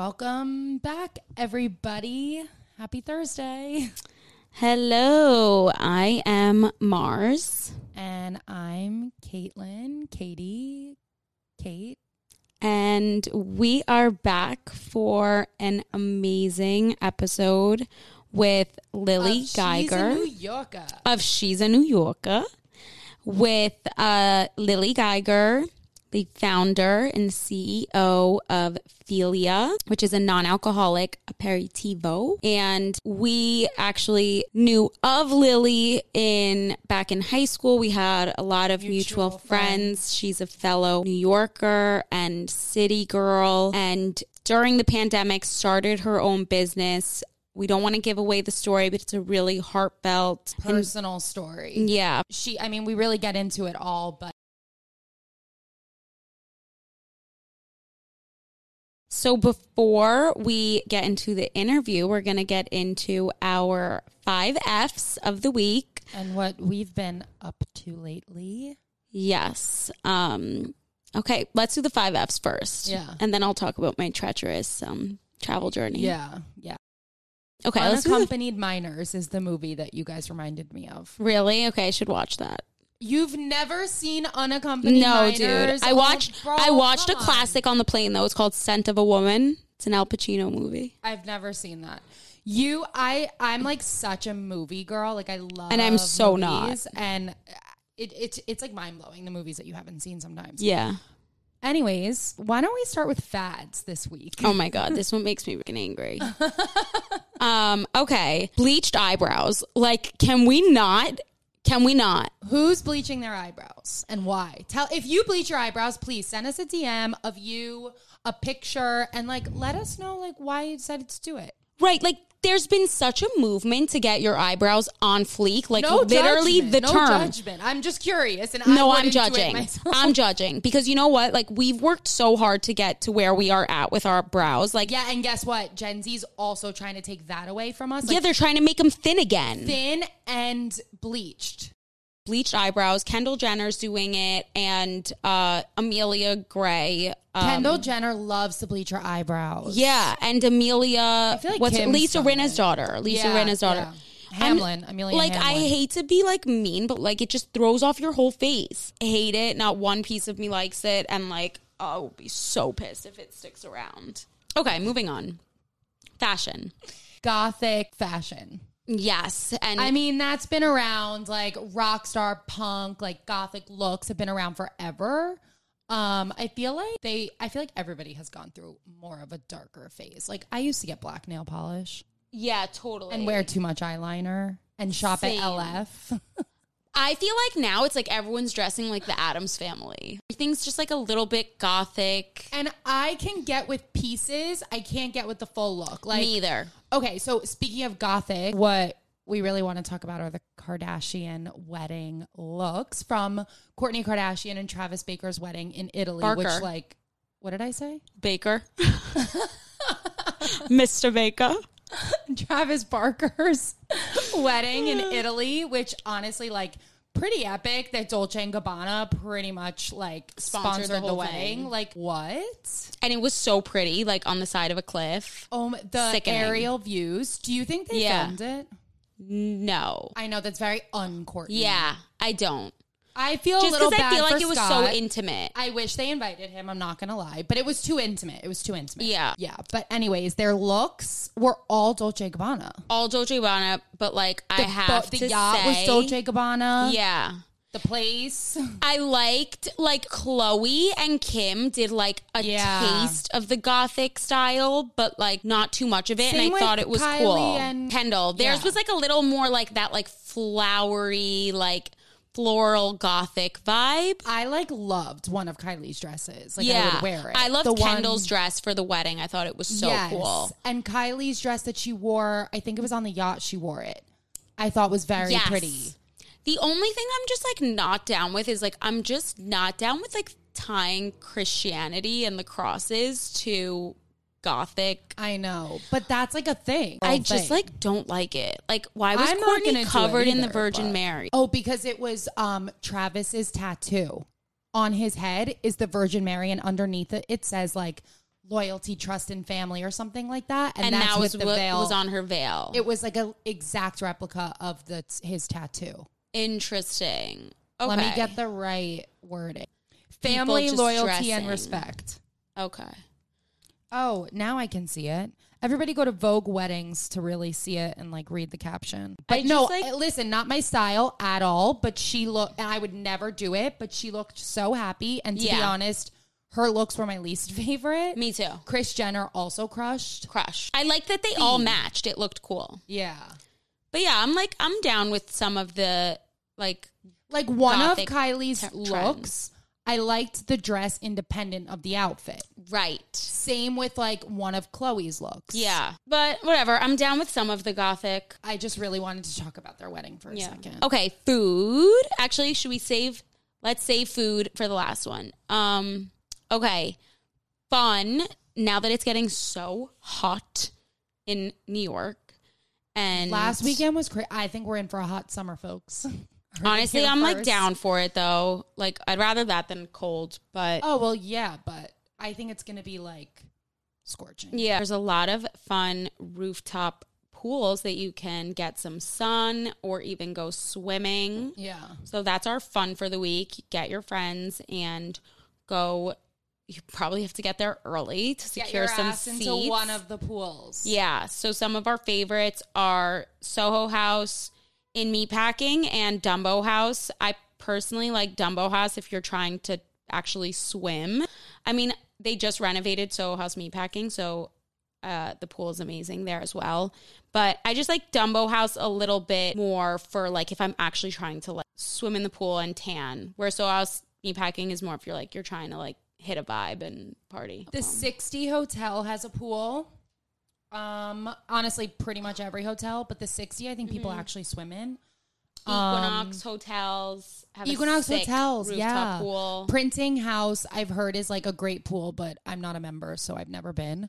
Welcome back, everybody. Happy Thursday. Hello, I am Mars, And I'm Caitlin, Katie, Kate. and we are back for an amazing episode with Lily of Geiger She's a New Yorker. of She's a New Yorker with uh, Lily Geiger, the founder and CEO of Figlia, which is a non-alcoholic aperitivo. And we actually knew of Lily in back in high school. We had a lot of mutual, Mutual friends. She's a fellow New Yorker and city girl. And during the pandemic, started her own business. We don't want to give away the story, but it's a really heartfelt and Personal story. yeah. She, I mean, we really get into it all, but So before we get into the interview, we're going to get into our five F's of the week. and what we've been up to lately. Yes. Um, okay, let's do the five F's first. Yeah. And then I'll talk about my treacherous um, travel journey. Yeah, yeah. Okay, let's the, Unaccompanied Minors is the movie that you guys reminded me of. Really? Okay, I should watch that. You've never seen Unaccompanied No, Minors? dude. I Oh, watched bro, I watched a come on. classic on the plane though. It's called Scent of a Woman. It's an Al Pacino movie. I've never seen that. You, I, I'm like such a movie girl. Like I love, And I'm so not. movies, And it, it's it's like mind blowing the movies that you haven't seen sometimes. Yeah. Anyways, why don't we start with fads this week? Oh my god, this one makes me freaking angry. um, okay. Bleached eyebrows. Like, can we not? Can we not? Who's bleaching their eyebrows and why? Tell if you bleach your eyebrows, please send us a DM of you, a picture, and like let us know like why you decided to do it. Right, like there's been such a movement to get your eyebrows on fleek, like No literally judgment, the no term. judgment. I'm just curious, and No, I I'm do it judging. I'm judging because you know what? Like we've worked so hard to get to where we are at with our brows. Like, yeah, Yeah, and guess what? Gen Z's also trying to take that away from us. Like, they're trying to make them thin again. thin and bleached. Bleached eyebrows. Kendall Jenner's doing it, and uh, Amelia Gray. Um, Kendall Jenner loves to bleach her eyebrows. Yeah, and Amelia. feel like what's Kim's Lisa Rinna's it. daughter? Lisa Yeah, Rinna's daughter. yeah. Hamlin, Amelia Like I hate to be like mean, but like it just throws off your whole face. I hate it. Not one piece of me likes it, and like I will be so pissed if it sticks around. Okay, moving on. Fashion. gothic fashion. Yes, and I mean, that's been around like rock star punk, like gothic looks have been around forever. Um, I feel like they I feel like everybody has gone through more of a darker phase. Like I used to get black nail polish yeah, totally. and wear too much eyeliner and shop Same. at LF. I feel like now it's like everyone's dressing like the Addams family. Everything's just like a little bit gothic. and I can get with pieces, I can't get with the full look. Like Me either. Okay, so speaking of gothic, what we really want to talk about are the Kardashian wedding looks from Kourtney Kardashian and Travis Baker's wedding in Italy, Barker. which like what did I say? Baker. Mr. Baker. Travis Barker's wedding in uh. Italy, which honestly like pretty epic that Dolce and Gabbana pretty much like Sponsored sponsored, the the, wedding. thing. Like what? And it was so pretty, like on the side of a cliff. Oh, the Sickening. aerial views. Do you think they Yeah. filmed it? No. I know that's very uncourtney. Yeah, I don't. I feel Just a little because I feel like it was Scott. so intimate. I wish they invited him. I'm not gonna lie, but it was too intimate. It was too intimate. Yeah. yeah. But anyways, their looks were all Dolce Gabbana. All Dolce Gabbana, but like I have the to yacht say, was Dolce Gabbana. Yeah. the place. I liked like Khloe and Kim did like a Yeah. taste of the gothic style, but like not too much of it. Same and I thought it was Kylie cool. and- Kendall. Theirs Yeah. was like a little more like that, like flowery, like floral gothic vibe. I like loved one of Kylie's dresses. Like I yeah, would wear it. I loved The one- Kendall's dress for the wedding. I thought it was so Yes. cool. And Kylie's dress that she wore, I think it was on the yacht she wore it. I thought was very Yes. pretty. The only thing I'm just like not down with is like I'm just not down with like tying Christianity and the crosses to gothic. I know, but that's like a thing. I just thing. like don't like it. Like why was I'm Kourtney covered in the Virgin but- Mary? Oh, because it was um Travis's tattoo on his head is the Virgin Mary, and underneath it it says like loyalty, trust, and family, or something like that. And, and that's that was the what veil. was on her veil. It was like a exact replica of the his tattoo. Interesting. Okay. Let me get the right wording. Family, loyalty, and respect. Okay. Oh, now I can see it. Everybody go to Vogue weddings to really see it and like read the caption. But I no, just, like- uh, listen, not my style at all. But she looked, and I would never do it. But she looked so happy. And to be Yeah. honest, her looks were my least favorite. Me too. Kris Jenner also crushed. Crush. I like that they all matched. It looked cool. Yeah, But yeah, I'm like I'm down with some of the like like one Gothic of Kylie's t- trends. looks. I liked the dress independent of the outfit. right. Same with like one of Khloe's looks. Yeah. But whatever. I'm down with some of the gothic. I just really wanted to talk about their wedding for a second. Okay, food. Actually, should we save let's save food for the last one. Um okay. Fun now that it's getting so hot in New York. And Last weekend was crazy. I think we're in for a hot summer, folks. Honestly, I'm like down for it though. Like I'd rather that than cold, but Oh well, yeah, but I think it's gonna be like scorching. Yeah, there's a lot of fun rooftop pools that you can get some sun or even go swimming. Yeah. So that's our fun for the week. Get your friends and go. You probably have to get there early to secure some seats. into one of the pools. yeah. So some of our favorites are Soho House in Meatpacking and Dumbo House. I personally like Dumbo House if you're trying to actually swim. I mean, they just renovated Soho House Meatpacking, so uh, the pool is amazing there as well. But I just like Dumbo House a little bit more for like if I'm actually trying to like swim in the pool and tan. Where Soho House Meatpacking is more if you're like you're trying to like hit a vibe and party. The 60 hotel has a pool. Um, honestly, pretty much every hotel, but the 60, I think people Mm-hmm. actually swim in. Equinox hotels have a Equinox hotels, yeah. pool. Printing House, I've heard is like a great pool, but I'm not a member, so I've never been.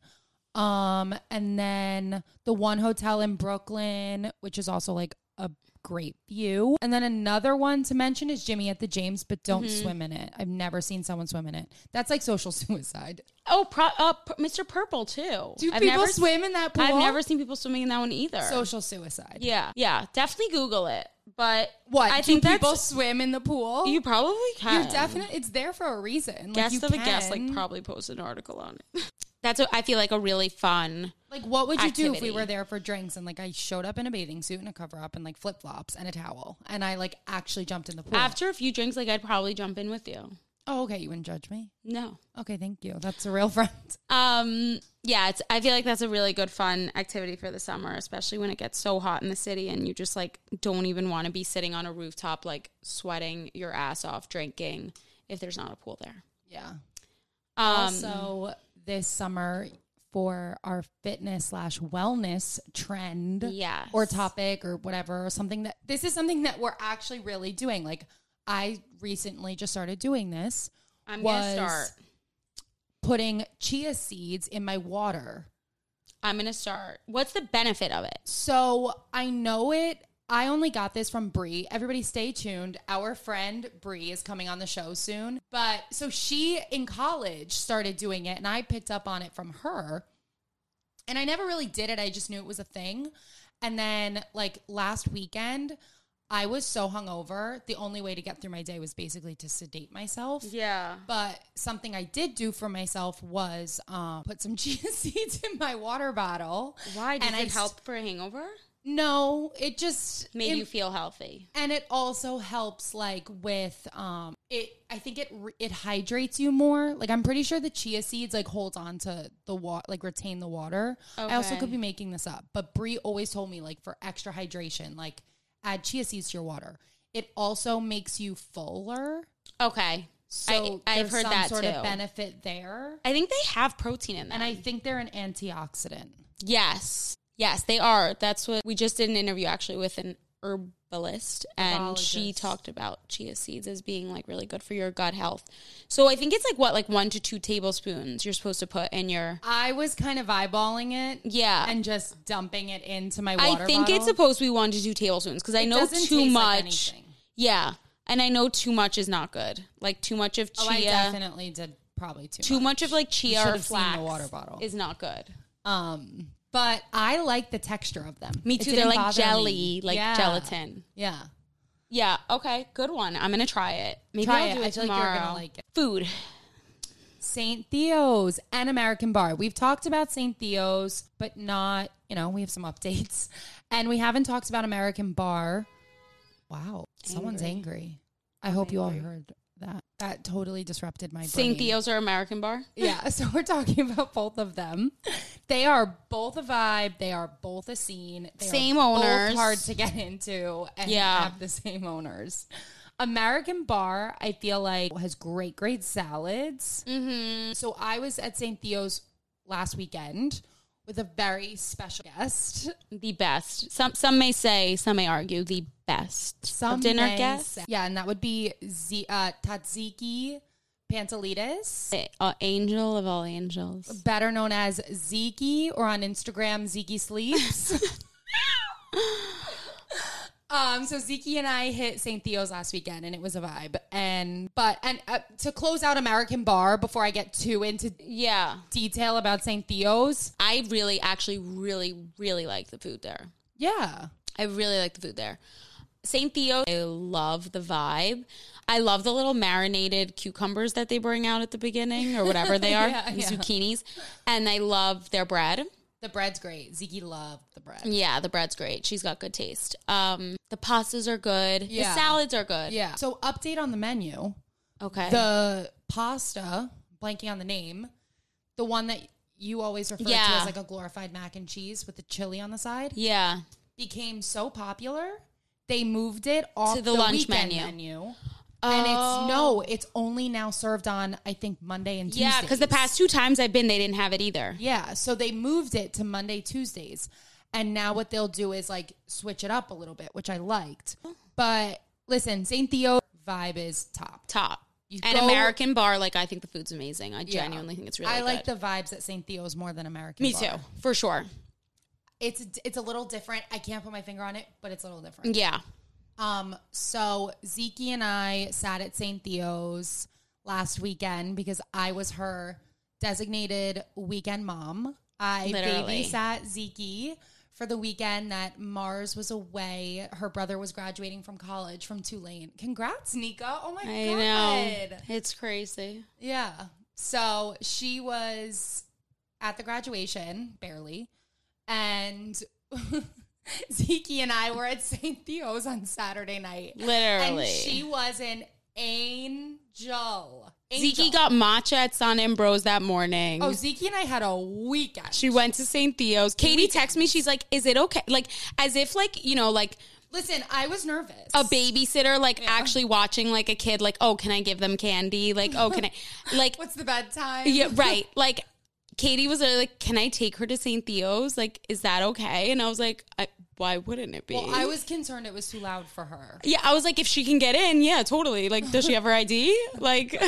Um, and then the one hotel in Brooklyn, which is also like a great view. And then another one to mention is Jimmy at the James, but don't Mm-hmm. swim in it. I've never seen someone swim in it. That's like social suicide. Oh, pro- uh, P- Mr. Purple too. Do I've people never, swim in that pool? I've never seen people swimming in that one either. social suicide. yeah, yeah, definitely Google it. But What? I do think people swim in the pool? you probably can. You're definitely. It's there for a reason. Guest you of a guest like probably posted an article on it. That's what I feel like a really fun. Like, what would you do if we were there for drinks and like I showed up in a bathing suit and a cover up and like flip flops and a towel and I like actually jumped in the pool? After a few drinks, like I'd probably jump in with you. oh, okay, you wouldn't judge me. No. Okay, thank you. That's a real friend. Um. Yeah. It's. I feel like that's a really good fun activity for the summer, especially when it gets so hot in the city and you just like don't even want to be sitting on a rooftop like sweating your ass off drinking if there's not a pool there. Yeah. Um, also, this summer for our fitness slash wellness trend, Yes. or topic or whatever, or something that this is something that we're actually really doing. Like, I recently just started doing this. I'm was gonna start. putting chia seeds in my water. I'm gonna start. What's the benefit of it? So I know it. I only got this from Bree. Everybody stay tuned. Our friend Bree is coming on the show soon. But so she in college started doing it and I picked up on it from her. And I never really did it. I just knew it was a thing. And then like last weekend, I was so hungover. The only way to get through my day was basically to sedate myself. Yeah. But something I did do for myself was um, put some chia seeds in my water bottle. Why does And it I help for a hangover? No, it just Made it- you feel healthy. and it also helps like with um it I think it it hydrates you more. Like I'm pretty sure the chia seeds like hold on to the water like retain the water. I also could be making this up, but Brie always told me like for extra hydration like add chia seeds to your water. it also makes you fuller. Okay. So I, I've heard some that sort too. of benefit there. I think they have protein in them. And I think they're an antioxidant. yes. Yes, they are. That's what we just did an interview actually with an herbalist and she talked about chia seeds as being like really good for your gut health. So I think it's like what like 1 to 2 tablespoons you're supposed to put in your I was kind of eyeballing it. Yeah. And just dumping it into my water. I think bottle. it's supposed to be 1 to 2 tablespoons because I know too much. like yeah. And I know too much is not good. Like too much of Oh, I chia, definitely did probably too, too much of like chia or seen the flax water bottle. is not good. Um, but I like the texture of them. Me too. They're like jelly, me. like Yeah. gelatin. Yeah. Yeah. Okay. Good one. I'm gonna try it. Maybe Try I'll it. do I it feel like you're tomorrow. gonna like it. Food. St. Theo's and American Bar. We've talked about St. Theo's, but not, you know, we have some updates. And we haven't talked about American Bar. Wow. Someone's angry. I hope you all heard that. That totally disrupted my. St. Theo's or American Bar? Yeah, so we're talking about both of them. They are both a vibe. They are both a scene. They Same are both owners. hard to get into and Yeah. have the same owners. American Bar, I feel like has great, great salads. Mm-hmm. So I was at St. Theo's last weekend with a very special guest. The best. Some some may say, some may argue, the best Some dinner say- Yeah, and that would be Z- uh, Tatsiki Pantelides. Uh, angel of all angels. better known as Zeke or on Instagram, Zeke Sleeps. um, so Zeke and I hit St. Theo's last weekend and it was a vibe. And but and uh, to close out American Bar before I get too into Yeah. detail about St. Theo's, I really, actually, really, really like the food there. yeah. I really like the food there. St. Theo, I love the vibe. I love the little marinated cucumbers that they bring out at the beginning or whatever they are, Yeah, the yeah. zucchinis. And I love their bread. The bread's great. Zeke loved the bread. Yeah, the bread's great. She's got good taste. Um, the pastas are good. Yeah. The salads are good. Yeah. So update on the menu. Okay. The pasta, blanking on the name, the one that you always refer to as like a glorified mac and cheese with the chili on the side. yeah. became so popular, they moved it off To the the, lunch weekend menu. Menu. And it's no, oh. it's only now served on I think Monday and Tuesdays. Yeah, because the past two times I've been, they didn't have it either. yeah, so they moved it to Monday Tuesdays, and now what they'll do is like switch it up a little bit, which I liked. Oh. But listen, St. Theo vibe is top. Top. You and go- American bar, like I think the food's amazing. I Yeah. genuinely think it's really I like good. the vibes at St. Theo's more than American. Me Bar. too, for sure. It's it's a little different. I can't put my finger on it, but it's a little different. Yeah. Um, so Zeke and I sat at St. Theo's last weekend because I was her designated weekend mom. I Literally. babysat Zeke for the weekend that Mars was away. Her brother was graduating from college from Tulane. Congrats, Nika. Oh my I god. know. It's crazy. Yeah. So she was at the graduation, barely. And Zeke and I were at St. Theo's on Saturday night. Literally. And she was an angel. Zeke Angel. got matcha at Sant Ambroeus that morning. Oh, Zeke and I had a weekend. she went to St. Theo's. Katie texted me. She's like, "Is it okay?" Like as if like you know like Listen, I was nervous. a babysitter like actually watching like a kid like oh can I give them candy like oh can I like What's the bedtime? yeah right like Katie was like can I take her to St. Theo's like is that okay and I was like I, why wouldn't it be Well, I was concerned it was too loud for her. yeah I was like if she can get in yeah totally like does she have her ID like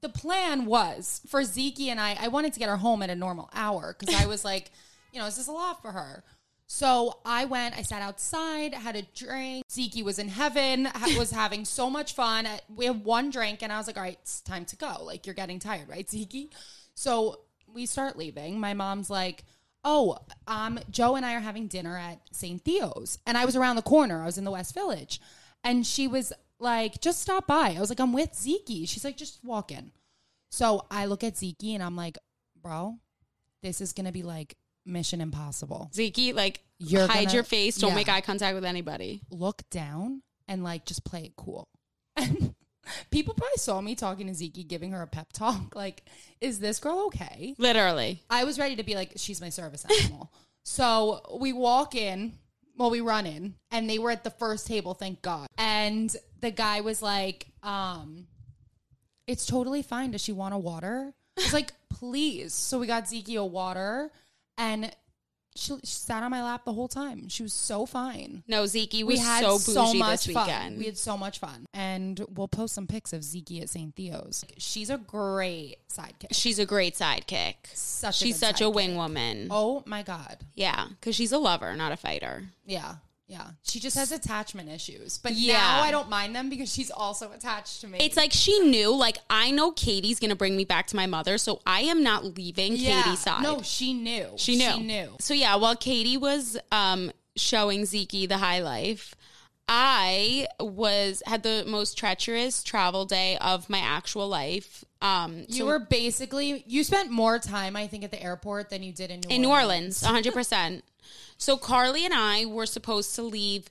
the plan was for Zeke and I, I wanted to get her home at a normal hour because I was like, you know, this is a lot for her. So I went, I sat outside, had a drink. Zeke was in heaven, ha- was having so much fun. We had one drink, and I was like, all right, it's time to go. Like, you're getting tired, right, Zeke? So we start leaving. My mom's like, oh, um, Joe and I are having dinner at St. Theo's. And I was around the corner, I was in the West Village. And she was like, just stop by. I was like, I'm with Zeke. She's like, just walk in. So I look at Zeke and I'm like, bro, this is going to be like Mission Impossible. Zeke like You're hide gonna- your face don't yeah. make eye contact with anybody Look down and like just play it cool. And people probably saw me talking to Zeke, giving her a pep talk. Like, is this girl okay? literally I was ready to be like, she's my service animal. so we walk in well, we run in and they were at the first table, thank God. And the guy was like, um, it's totally fine. Does she want a water? I was like, please. So we got Zeke a water and she, she sat on my lap the whole time. She was so fine. No, Zeke We was had so so, bougie much this fun. weekend. We had so much fun. And we'll post some pics of Zeke at St. Theo's. She's a great sidekick. She's a great sidekick. Such a She's such a wing woman. Oh my God. Yeah, because she's a lover, not a fighter. Yeah. Yeah. She just has attachment issues. But Yeah. now I don't mind them because she's also attached to me. It's like she knew, like, I know Katie's going to bring me back to my mother, so I am not leaving yeah. Katie's side. No, she knew. She knew. She knew. So yeah, while Katie was um showing Zeke the high life, I was had the most treacherous travel day of my actual life. Um You so- were basically you spent more time, I think, at the airport than you did in New in New Orleans. Orleans, 100%. So Carly and I were supposed to leave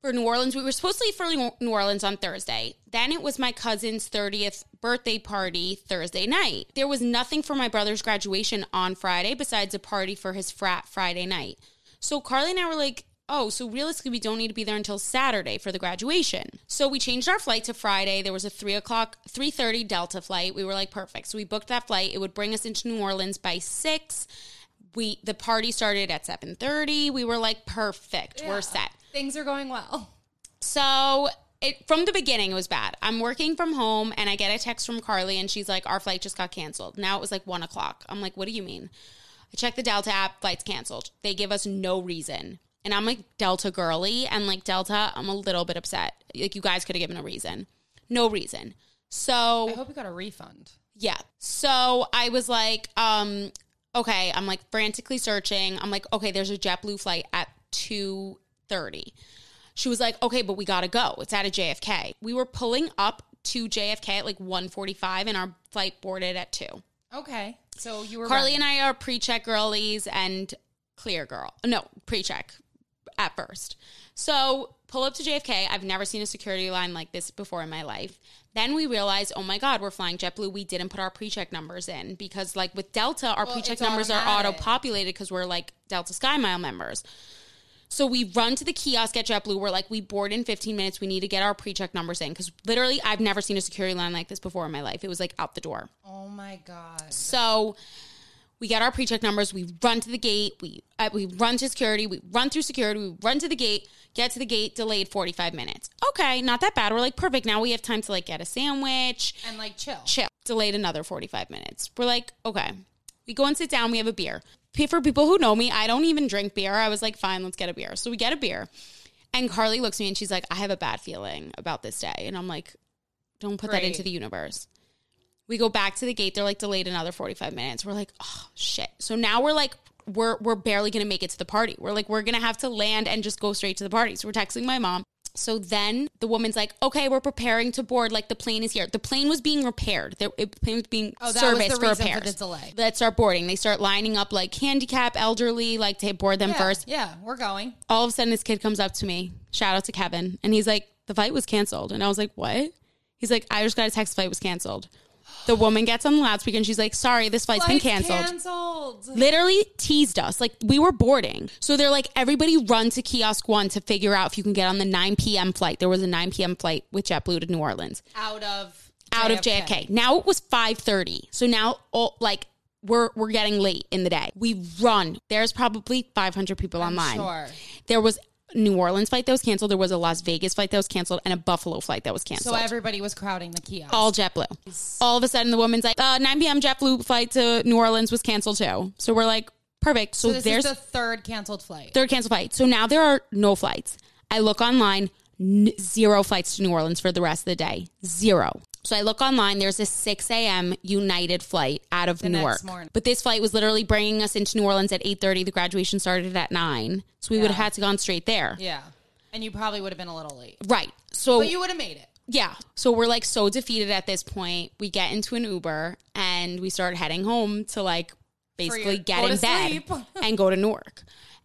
for New Orleans. We were supposed to leave for New Orleans on Thursday. Then it was my cousin's 30th birthday party Thursday night. There was nothing for my brother's graduation on Friday besides a party for his frat Friday night. So Carly and I were like, oh, so realistically, we don't need to be there until Saturday for the graduation. So we changed our flight to Friday. There was a three o'clock, three thirty Delta flight. We were like, perfect. So we booked that flight. It would bring us into New Orleans by six. We the party started at seven thirty. We were like, perfect. We're set. Things are going well. So it from the beginning it was bad. I'm working from home and I get a text from Carly and she's like, Our flight just got canceled. Now it was like one o'clock. I'm like, What do you mean? I check the Delta app, flight's canceled. They give us no reason. And I'm like Delta girly and like Delta, I'm a little bit upset. Like you guys could have given a reason. No reason. So I hope you got a refund. yeah. So I was like, um, okay, I'm like frantically searching. I'm like, okay, there's a JetBlue flight at 2:30. She was like, okay, but we gotta go. It's at a JFK. We were pulling up to JFK at like 1:45 and our flight boarded at 2. Okay. So you were Carly ready. and I are pre-check girlies and clear girl. No, pre-check at first. So pull up to JFK. I've never seen a security line like this before in my life. Then we realized, oh my God, we're flying JetBlue. We didn't put our pre-check numbers in because, like with Delta, our pre-check it's numbers are auto-populated because we're like Delta SkyMile members. So we run to the kiosk at JetBlue. We're like, we board in 15 minutes. We need to get our pre-check numbers in because literally, I've never seen a security line like this before in my life. It was like out the door. Oh my God. So we get our pre-check numbers. We run to the gate. We uh, we run to security. We run through security. We run to the gate. Get to the gate. Delayed forty five minutes. Okay, not that bad. We're like perfect. Now we have time to like get a sandwich. And like chill. Chill. Delayed another forty five minutes. We're like okay. We go and sit down. We have a beer. For people who know me, I don't even drink beer. I was like, fine, let's get a beer. So we get a beer. And Carly looks at me and she's like, I have a bad feeling about this day. And I'm like, don't put that into the universe. We go back to the gate. They're like delayed another 45 minutes. We're like, oh shit. So now we're like, we're we're barely gonna make it to the party. We're like, we're gonna have to land and just go straight to the party. So we're texting my mom. So then the woman's like, okay, we're preparing to board. Like the plane is here. The plane was being repaired. The plane was being Oh, serviced for reason for repairs. the delay. Let's start boarding. They start lining up like handicap, elderly, like to board them Yeah, first Yeah, we're going. all of a sudden this kid comes up to me shout out to kevin and he's like the flight was canceled and i was like what he's like i just got a text flight was canceled the woman gets on the loudspeaker and she's like sorry this flight's been Flight's canceled Canceled. literally teased us like we were boarding so they're like everybody run to kiosk one to figure out if you can get on the 9 p.m flight there was a 9 p.m flight with jetblue to new orleans Out of out of JFK. Now it was 5:30. So now all like we're we're getting late in the day. We run. There's probably 500 people online. Sure. There was New Orleans flight that was canceled. There was a Las Vegas flight that was canceled, and a Buffalo flight that was canceled. So everybody was crowding the kiosk. all JetBlue. All of a sudden, the woman's like, uh, 9 p.m. JetBlue flight to New Orleans was canceled too. So we're like, perfect. So, so there's the third canceled flight. third canceled flight. So now there are no flights. I look online, n- zero flights to New Orleans for the rest of the day. Zero. So I look online, there's a 6 a.m. United flight out of next Newark. But this flight was literally bringing us into New Orleans at 8.30. The graduation started at 9. So we would have had to gone straight there. yeah. And you probably would have been a little late. Right. So But you would have made it. yeah. So we're like so defeated at this point. We get into an Uber and we start heading home to like basically your- get in bed and go to Newark.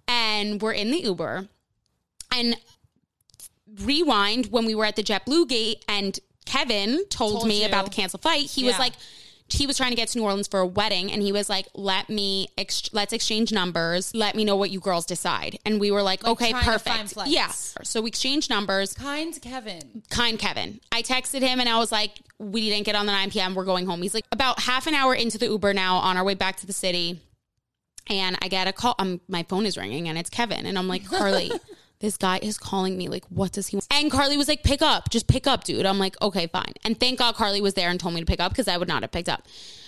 And we're in the Uber and rewind when we were at the JetBlue gate and Kevin told, Told me you. about the canceled flight. He was like, he was trying to get to New Orleans for a wedding and he was like, let me, ex- let's exchange numbers. Let me know what you girls decide. And we were like, Like okay, trying to find perfect. Yeah. So we exchanged numbers. Kind Kevin. Kind Kevin. I texted him and I was like, we didn't get on the 9 p.m. We're going home. He's like, about half an hour into the Uber now on our way back to the city. And I get a call. Um, my phone is ringing and it's Kevin. And I'm like, Carly, this guy is calling me. Like, what does he want? And Carly was like, pick up. Just pick up, dude. I'm like, okay, fine. And thank God Carly was there and told me to pick up because I would not have picked up.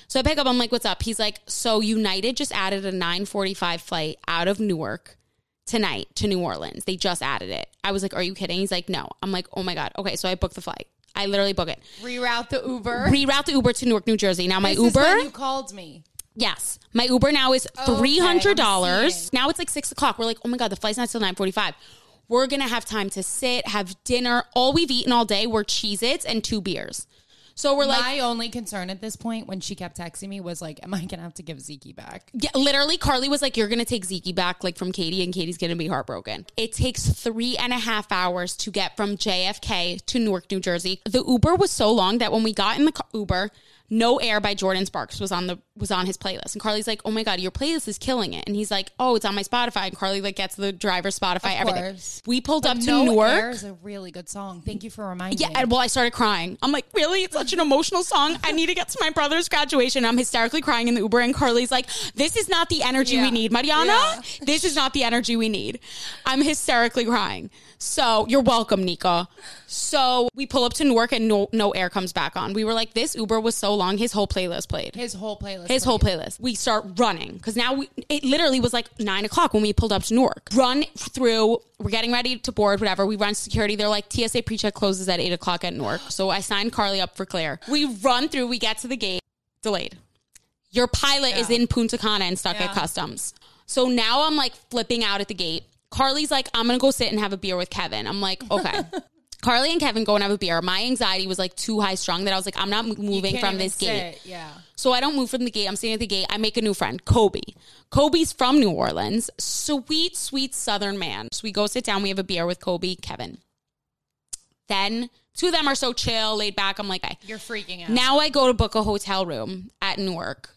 So I pick up. I'm like, what's up? He's like, so United just added a 945 flight out of Newark tonight to New Orleans. They just added it. I was like, are you kidding? He's like, no. I'm like, oh my God. Okay. So I booked the flight. I literally book it. Reroute the Uber. Reroute the Uber to Newark, New Jersey. Now my This is Uber. when you called me. Yes. My Uber now is three hundred dollars. I'm. Now it's like six o'clock. We're like, oh my God, the flight's not till nine forty We're gonna have time to sit, have dinner. All we've eaten all day were Cheez Its and two beers. So we're like My only concern at this point when she kept texting me was like, am I going to have to give Zeke back? Yeah, literally, Carly was like, "You're gonna take Zeke back, like from Katie, and Katie's gonna be heartbroken." It takes three and a half hours to get from JFK to Newark, New Jersey. The Uber was so long that when we got in the Uber, "No Air" by Jordin Sparks was on the was on his playlist, and Carly's like, "Oh my god, your playlist is killing it!" And he's like, "Oh, it's on my Spotify." And Carly like gets the driver's Spotify, everything. We pulled up to no Newark. Air is a really good song. Thank you for reminding Yeah, me. and well, I started crying. I'm like, really? It's such an emotional song. I need to get to my brother's graduation. I'm hysterically crying in the Uber, and Carly's like, this is not the energy Yeah. we need, Mariana. Yeah. This is not the energy we need. I'm hysterically crying. So you're welcome, Nika. So we pull up to Newark, and no, no air comes back on. We were like, this Uber was so his whole playlist played. His whole playlist. His whole playlist. We start running because now we, it literally was like nine o'clock when we pulled up to Newark. Run through. We're getting ready to board. Whatever. We run security. They're like TSA pre-check closes at eight o'clock at Newark. So I signed Carly up for Clear. We run through. We get to the gate. Delayed. Your pilot is in Punta Cana and stuck Yeah. at customs. So now I'm like flipping out at the gate. Carly's like, I'm gonna go sit and have a beer with Kevin. I'm like, okay. Carly and Kevin go and have a beer. My anxiety was like too high strung that I was like, I'm not moving from this gate. Yeah. So I don't move from the gate. I'm sitting at the gate. I make a new friend, Kobe. Kobe's from New Orleans. Sweet, sweet Southern man. So we go sit down. We have a beer with Kobe, Kevin. Then two of them are so chill, laid back. I'm like, okay. You're freaking out. Now I go to book a hotel room at Newark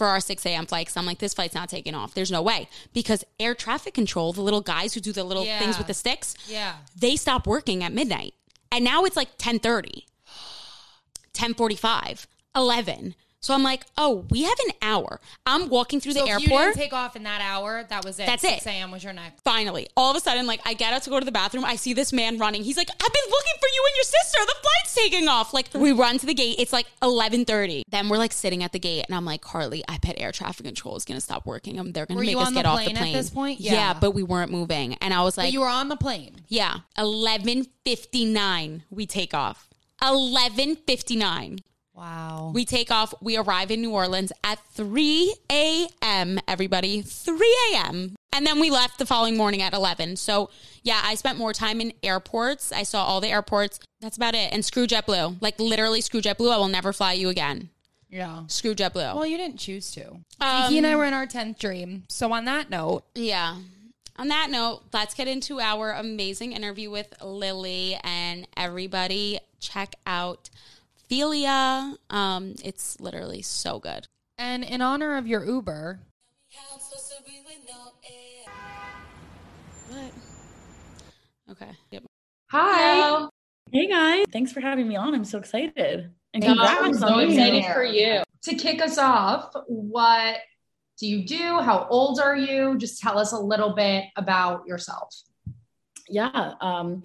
for our 6 a.m. flight. Cause I'm like, this flight's not taking off. There's no way. Because air traffic control, the little guys who do the little Yeah. things with the sticks, yeah. they stop working at midnight. And now it's like 1030, 1045, 11. So I'm like, oh, we have an hour. I'm walking through So the if you didn't airport. take off in that hour, that was it. That's 6 it. a.m. was your next. Finally, all of a sudden, like I get out to go to the bathroom. I see this man running. He's like, I've been looking for you and your sister. The flight's taking off. Like we run to the gate. It's like 11:30. Then we're like sitting at the gate, and I'm like, Carly, I bet air traffic control is gonna stop working. Um, they're gonna Were make us get off the plane at this point? Yeah. Yeah. but we weren't moving, and I was like, But you were on the plane. yeah, 11:59. We take off. 11:59. Wow. We take off. We arrive in New Orleans at 3 a.m., everybody. 3 a.m. And then we left the following morning at 11. So, yeah, I spent more time in airports. I saw all the airports. That's about it. And screw JetBlue. Like, literally, screw JetBlue. I will never fly you again. yeah. Screw JetBlue. Well, you didn't choose to. Um, and I were in our 10th dream. So on that note, yeah. On that note, let's get into our amazing interview with Lily. And everybody, check out Figlia. Um, it's literally so good. and in honor of your Uber, What? Okay. Yep. Hi. Hey guys, thanks for having me on. I'm so excited. And I'm congrats so on excited here. for you. To kick us off, what do you do? How old are you? Just tell us a little bit about yourself. Yeah. Um,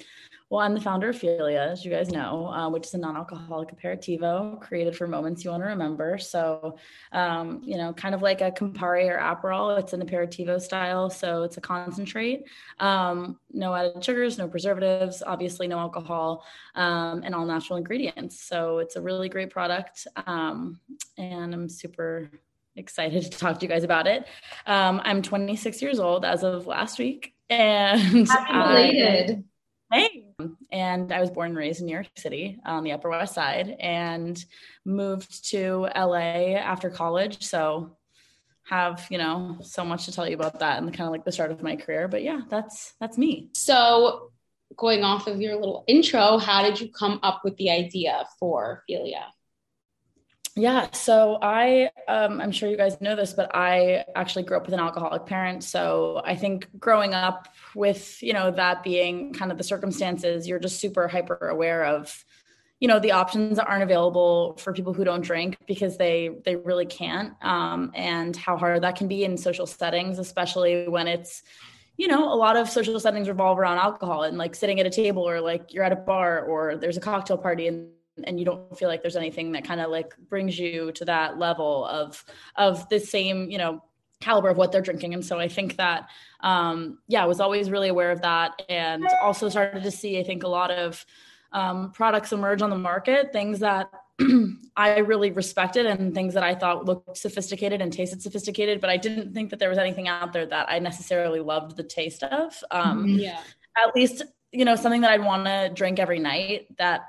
well, I'm the founder of Figlia, as you guys know, uh, which is a non-alcoholic aperitivo created for moments you want to remember. So, um, you know, kind of like a Campari or Aperol. It's an aperitivo style, so it's a concentrate. Um, no added sugars, no preservatives, obviously no alcohol, um, and all natural ingredients. So it's a really great product, um, and I'm super excited to talk to you guys about it. Um, I'm 26 years old as of last week, and Happy belated. Hey. And I was born and raised in New York City on the Upper West Side and moved to LA after college. So have, you know, so much to tell you about that and kind of like the start of my career. But yeah, that's that's me. So, going off of your little intro, how did you come up with the idea for Figlia? Yeah, so I, um, I'm sure you guys know this, but I actually grew up with an alcoholic parent. So I think growing up with, you know, that being kind of the circumstances, you're just super hyper aware of, you know, the options that aren't available for people who don't drink because they they really can't, um, and how hard that can be in social settings, especially when it's, you know, a lot of social settings revolve around alcohol and like sitting at a table or like you're at a bar or there's a cocktail party and and you don't feel like there's anything that kind of like brings you to that level of of the same you know caliber of what they're drinking and so i think that um yeah i was always really aware of that and also started to see i think a lot of um, products emerge on the market things that I really respected and things that I thought looked sophisticated and tasted sophisticated, but I didn't think that there was anything out there that I necessarily loved the taste of. Um, Mm-hmm. Yeah. At least, you know, something that I'd want to drink every night that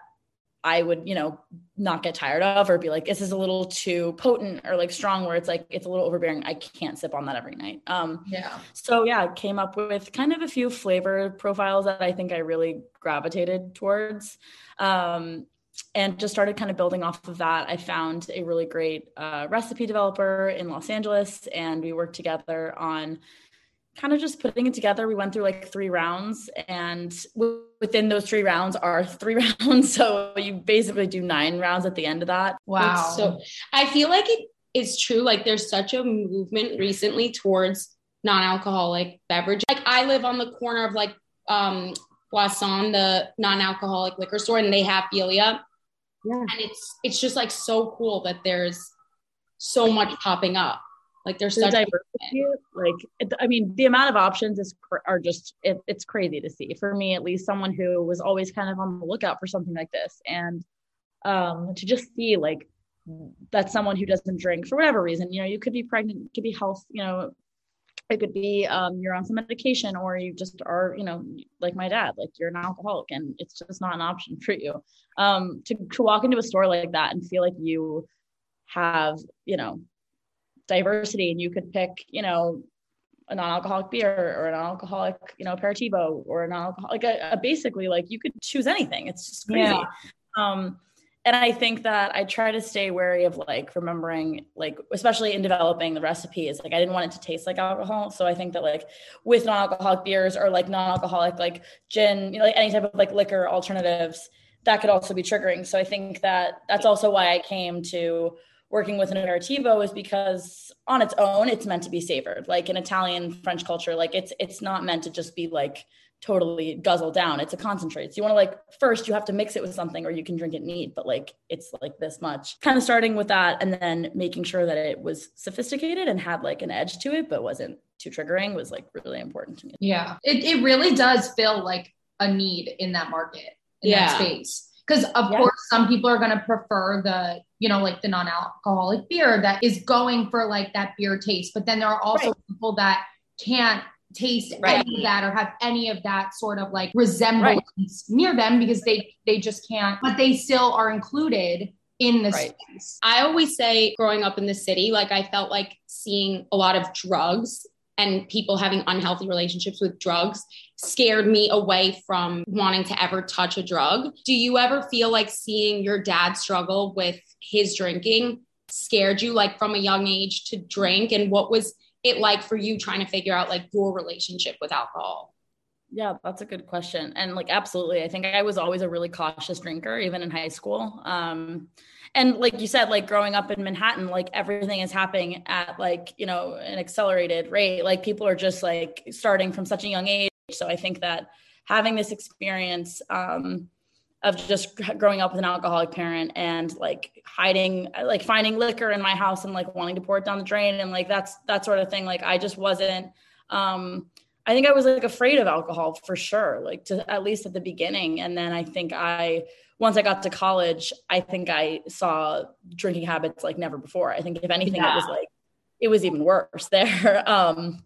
I would, you know, not get tired of or be like, this is a little too potent or like strong where it's like, it's a little overbearing. I can't sip on that every night. Um, Yeah. so yeah, I came up with kind of a few flavor profiles that I think I really gravitated towards. Um, and just started kind of building off of that. I found a really great uh, recipe developer in Los Angeles, and we worked together on kind of just putting it together. We went through like three rounds, and w- within those three rounds are three rounds. So you basically do nine rounds at the end of that. Wow. So I feel like it is true. Like there's such a movement recently towards non-alcoholic beverage. Like I live on the corner of like um Boisson, the non-alcoholic liquor store, and they have Figlia. Yeah. And it's it's just like so cool that there's so much popping up. Like there's the such diversity like i mean the amount of options is are just it, it's crazy to see. For me at least someone who was always kind of on the lookout for something like this. And um to just see like that someone who doesn't drink for whatever reason you know you could be pregnant could be health you know it could be um, you're on some medication or you just are you know like my dad like you're an alcoholic and it's just not an option for you. Um, to, to walk into a store like that and feel like you have you know diversity and you could pick you know a non-alcoholic beer or an alcoholic you know aperitivo or a non-alcoholic like a, a basically like you could choose anything. It's just crazy. Yeah. um and i think that i try to stay wary of like remembering like especially in developing the recipes like i didn't want it to taste like alcohol. So i think that like with non-alcoholic beers or like non-alcoholic like gin you know like any type of like liquor alternatives that could also be triggering. So i think that that's also why i came to working with an aperitivo is because on its own it's meant to be savored like in italian french culture like it's it's not meant to just be like totally guzzled down it's a concentrate so you want to like first you have to mix it with something or you can drink it neat but like it's like this much kind of starting with that and then making sure that it was sophisticated and had like an edge to it but wasn't too triggering was like really important to me Yeah. It, it really does feel like a need in that market, in Yeah. that space. Because, of Yeah. course, some people are going to prefer the, you know, like the non alcoholic beer that is going for like that beer taste. But then there are also people that can't taste Right. any of that or have any of that sort of like resemblance near them because they they just can't but they still are included in this Right. space I always say growing up in the city, like I felt like seeing a lot of drugs and people having unhealthy relationships with drugs scared me away from wanting to ever touch a drug. Do you ever feel like seeing your dad struggle with his drinking scared you like from a young age to drink and what was it like for you trying to figure out like your relationship with alcohol? Yeah, that's a good question. And like absolutely. I think I was always a really cautious drinker even in high school. Um and like you said like growing up in Manhattan like everything is happening at like, you know, an accelerated rate. Like people are just like starting from such a young age. So I think that having this experience um of just growing up with an alcoholic parent and like hiding like finding liquor in my house and like wanting to pour it down the drain and like that's that sort of thing like I just wasn't um I think I was like afraid of alcohol for sure, like to at least at the beginning. And then I think I, once I got to college, I think I saw drinking habits like never before. I think if anything, it was like, it was even worse there. Um,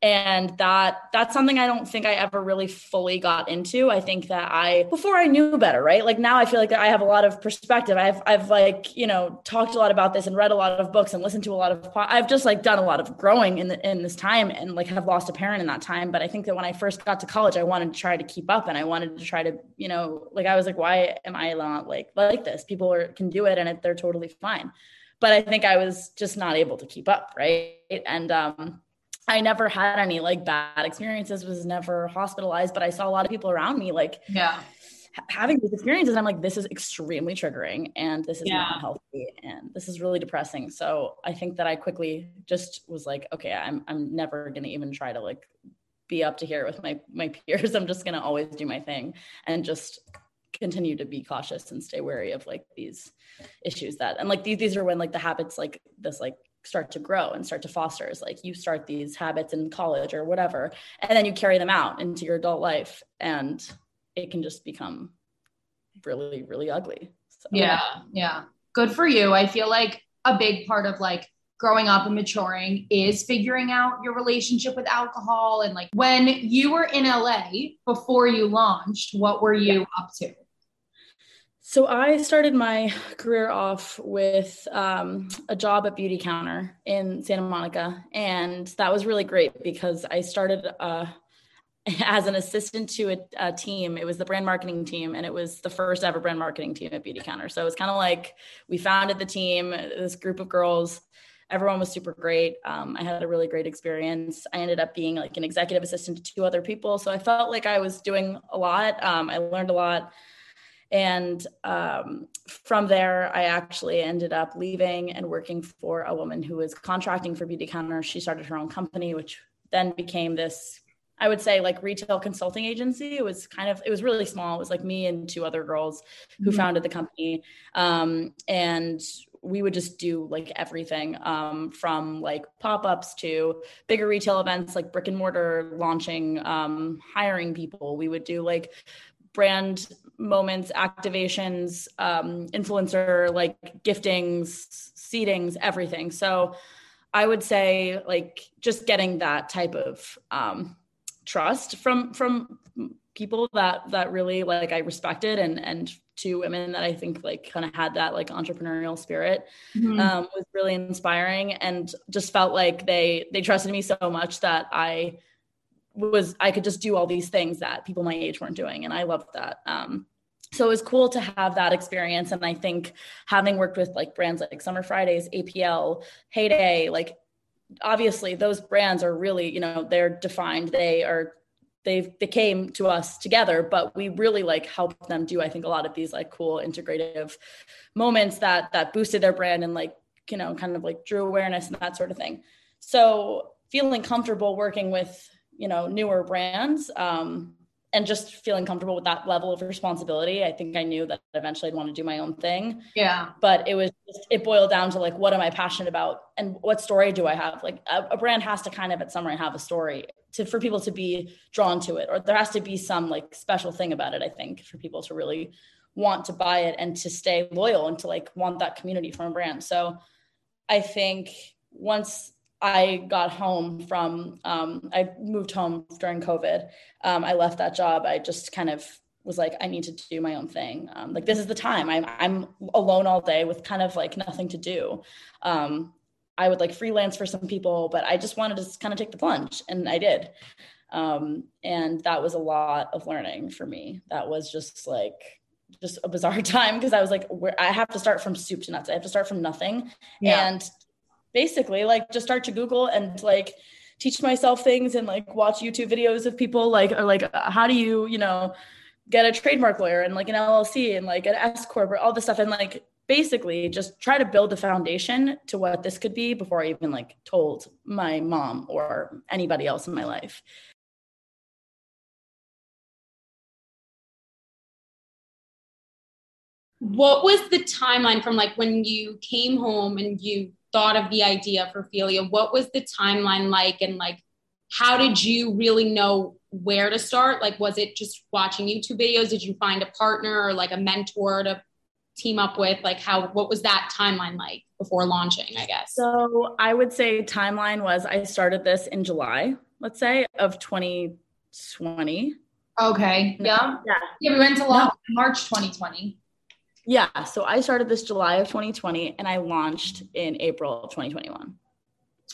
and that that's something i don't think i ever really fully got into. I think that i before i knew better right? Like now i feel like i have a lot of perspective. I've i've like you know talked a lot about this and read a lot of books and listened to a lot of po- i've just like done a lot of growing in the, in this time and like have lost a parent in that time. But i think that when i first got to college i wanted to try to keep up and i wanted to try to you know like i was like why am i not like like this? People are, can do it and it, they're totally fine. But I think I was just not able to keep up, right? And um, I never had any like bad experiences, was never hospitalized, but I saw a lot of people around me like yeah. having these experiences i'm like this is extremely triggering and this is Yeah. not healthy and this is really depressing. So i think that i quickly just was like okay i'm i'm never going to even try to like be up to here with my my peers. I'm just going to always do my thing and just continue to be cautious and stay wary of like these issues that and like these these are when like the habits like this like start to grow and start to foster is like you start these habits in college or whatever and then you carry them out into your adult life and it can just become really really ugly so Yeah. Yeah. Good for you. I feel like a big part of like growing up and maturing is figuring out your relationship with alcohol. And like when you were in LA before you launched, what were you up to? So I started my career off with um, a job at Beautycounter in Santa Monica, and that was really great because I started uh, as an assistant to a, a team. It was the brand marketing team, and it was the first ever brand marketing team at Beautycounter. So it was kind of like we founded the team, this group of girls. Everyone was super great. Um, I had a really great experience. I ended up being like an executive assistant to two other people, so I felt like I was doing a lot. Um, I learned a lot. And um, from there, I actually ended up leaving and working for a woman who was contracting for Beautycounter. She started her own company, which then became this, I would say, like retail consulting agency. It was kind of, it was really small. It was like me and two other girls who Mhm. founded the company. Um, and we would just do like everything um, from like pop-ups to bigger retail events like brick and mortar launching um, hiring people we would do like brand moments, activations, um, influencer like giftings, seatings, everything. So I would say like just getting that type of um, trust from from people that that really like I respected and and two women that I think like kind of had that like entrepreneurial spirit Mhm. um, was really inspiring and just felt like they they trusted me so much that I was I could just do all these things that people my age weren't doing, and I loved that. Um, so it was cool to have that experience, and I think having worked with like brands like Summer Fridays, APL, Heyday, like obviously those brands are really you know they're defined, they are they they came to us together but we really like helped them do i think a lot of these like cool integrative moments that that boosted their brand and like you know kind of like drew awareness and that sort of thing so feeling comfortable working with you know newer brands um, and just feeling comfortable with that level of responsibility i think i knew that eventually i'd want to do my own thing. Yeah. but it was just, it boiled down to like what am i passionate about and what story do i have? Like a, a brand has to kind of at some point have a story to for people to be drawn to it or there has to be some like special thing about it i think for people to really want to buy it and to stay loyal and to like want that community from a brand. So i think once I got home from, um, I moved home during COVID. Um, I left that job. I just kind of was like, I need to do my own thing. Um, like this is the time. I'm I'm alone all day with kind of like nothing to do. Um, I would like freelance for some people, but I just wanted to kind of take the plunge, and I did. Um, and that was a lot of learning for me. That was just like just a bizarre time because I was like, where I have to start from soup to nuts. I have to start from nothing Yeah. and basically like just start to Google and like teach myself things and like watch YouTube videos of people like or like how do you you know get a trademark lawyer and like an LLC and like an S corp or all this stuff and like basically just try to build a foundation to what this could be before I even like told my mom or anybody else in my life. What was the timeline from like when you came home and you thought of the idea for Figlia? What was the timeline like? And like, how did you really know where to start? Like, was it just watching YouTube videos? Did you find a partner or like a mentor to team up with? Like, how, what was that timeline like before launching, I guess? So I would say timeline was I started this in July, let's say, of 2020. Okay. Yeah. Yeah. Yeah. We went to launch in March 2020. Yeah. So I started this July of 2020 and I launched in April of 2021.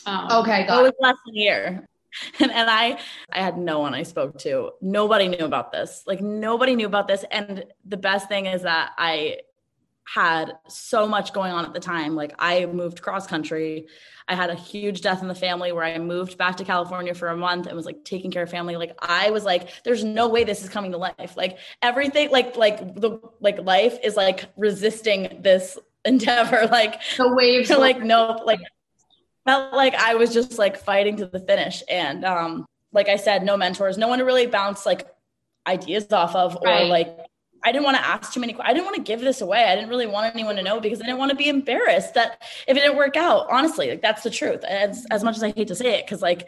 Um, Okay. So it Got was it. less than a year. And, and I I had no one I spoke to. Nobody knew about this. Like nobody knew about this. And the best thing is that I had so much going on at the time. Like I moved cross country. I had a huge death in the family where I moved back to California for a month and was like taking care of family. Like I was like, there's no way this is coming to life. Like everything, like like the like life is like resisting this endeavor. Like the waves, like no, like felt like I was just like fighting to the finish. And um, like I said, no mentors, no one to really bounce like ideas off of or right. like I didn't want to ask too many. I didn't want to give this away. I didn't really want anyone to know because I didn't want to be embarrassed that if it didn't work out. Honestly, like that's the truth. As as much as I hate to say it, because like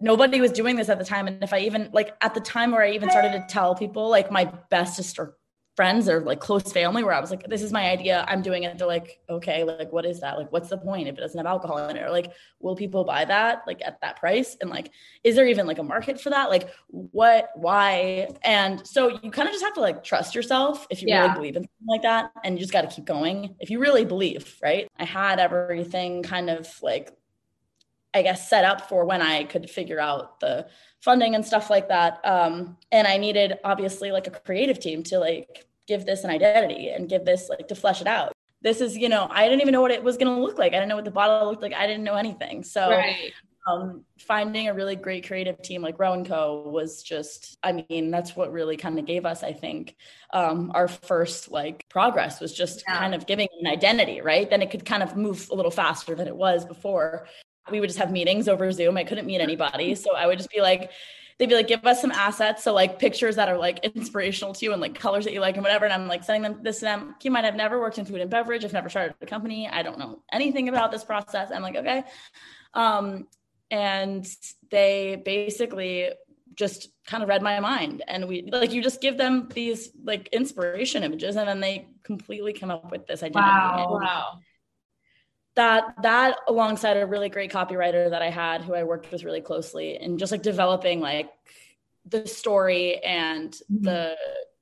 nobody was doing this at the time, and if I even like at the time where I even started to tell people like my bestest or friends or like close family where I was like, this is my idea. I'm doing it. They're like, okay, like, what is that? Like, what's the point if it doesn't have alcohol in it? Or like, will people buy that like at that price? And like, is there even like a market for that? Like, what, why? And so you kind of just have to like trust yourself if you yeah. really believe in something like that. And you just got to keep going if you really believe, right? I had everything kind of like, I guess, set up for when I could figure out the funding and stuff like that. Um, and I needed obviously like a creative team to like give this an identity and give this like to flesh it out. This is, you know, I didn't even know what it was going to look like. I didn't know what the bottle looked like. I didn't know anything. So right. um, finding a really great creative team like Rowan Co was just, I mean, that's what really kind of gave us, I think, um, our first like progress was just yeah. kind of giving an identity, right? Then it could kind of move a little faster than it was before we would just have meetings over Zoom. I couldn't meet anybody. So I would just be like, they'd be like, give us some assets. So like pictures that are like inspirational to you and like colors that you like and whatever. And I'm like sending them this to them. You might have never worked in food and beverage. I've never started a company. I don't know anything about this process. I'm like, okay. Um, and they basically just kind of read my mind and we like you just give them these like inspiration images and then they completely come up with this identity. Wow. wow that that alongside a really great copywriter that I had who I worked with really closely and just like developing like the story and mm-hmm. the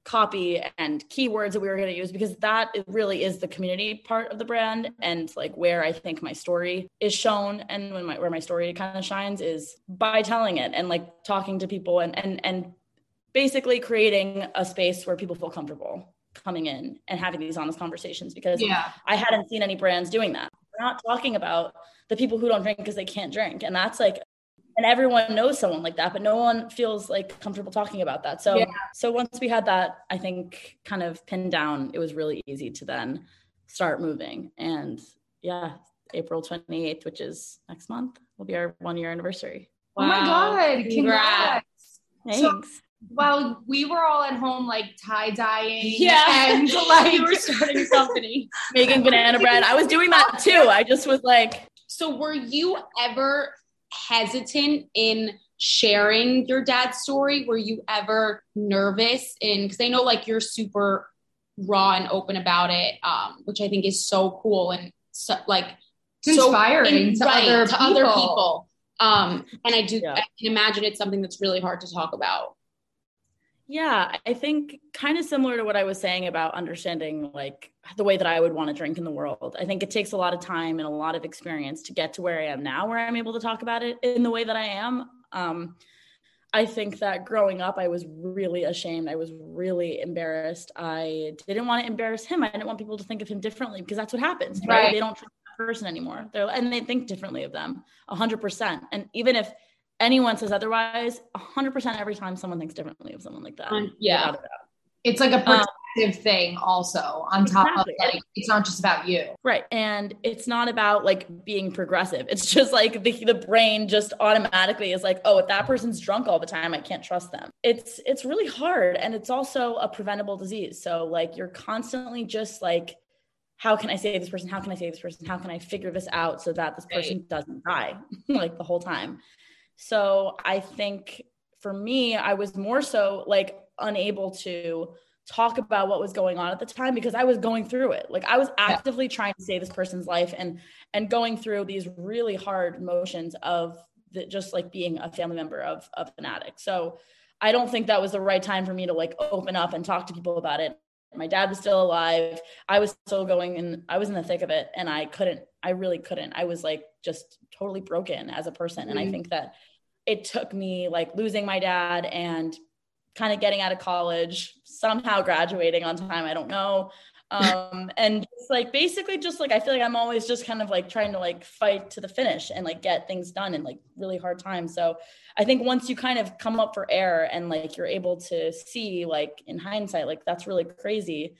copy and keywords that we were going to use because that really is the community part of the brand and like where I think my story is shown and when my where my story kind of shines is by telling it and like talking to people and and and basically creating a space where people feel comfortable coming in and having these honest conversations because yeah. I hadn't seen any brands doing that not talking about the people who don't drink because they can't drink. And that's like, and everyone knows someone like that, but no one feels like comfortable talking about that. So, yeah. so once we had that, I think kind of pinned down, it was really easy to then start moving. And yeah, April 28th, which is next month, will be our one year anniversary. Wow. Oh my God. Congrats. Thanks. So, while we were all at home like tie dyeing yeah. and like you were starting a company making banana bread. I was doing that too. I just was like so were you ever hesitant in sharing your dad's story? Were you ever nervous in because i know like you're super raw and open about it um which i think is so cool and so like inspiring so, to, right, other, to people. other people. Um and i do yeah. i can imagine it's something that's really hard to talk about yeah, I think kind of similar to what I was saying about understanding like the way that I would want to drink in the world. I think it takes a lot of time and a lot of experience to get to where I am now, where I'm able to talk about it in the way that I am. Um, I think that growing up, I was really ashamed. I was really embarrassed. I didn't want to embarrass him. I didn't want people to think of him differently because that's what happens, right? right. They don't trust that person anymore. They're and they think differently of them, hundred percent. And even if anyone says otherwise, 100% every time someone thinks differently of someone like that. Um, yeah. It's like a protective um, thing also on top exactly. of like, it's not just about you. Right. And it's not about like being progressive. It's just like the, the brain just automatically is like, oh, if that person's drunk all the time, I can't trust them. It's, it's really hard. And it's also a preventable disease. So like you're constantly just like, how can I save this person? How can I save this person? How can I figure this out so that this person doesn't die like the whole time? So I think for me, I was more so like unable to talk about what was going on at the time because I was going through it. Like I was actively trying to save this person's life and and going through these really hard emotions of the, just like being a family member of of an addict. So I don't think that was the right time for me to like open up and talk to people about it. My dad was still alive. I was still going and I was in the thick of it and I couldn't I really couldn't. I was like just totally broken as a person and I mm-hmm. think that it took me like losing my dad and kind of getting out of college, somehow graduating on time. I don't know. Um, and it's like basically just like I feel like I'm always just kind of like trying to like fight to the finish and like get things done in like really hard times. So I think once you kind of come up for air and like you're able to see like in hindsight, like that's really crazy.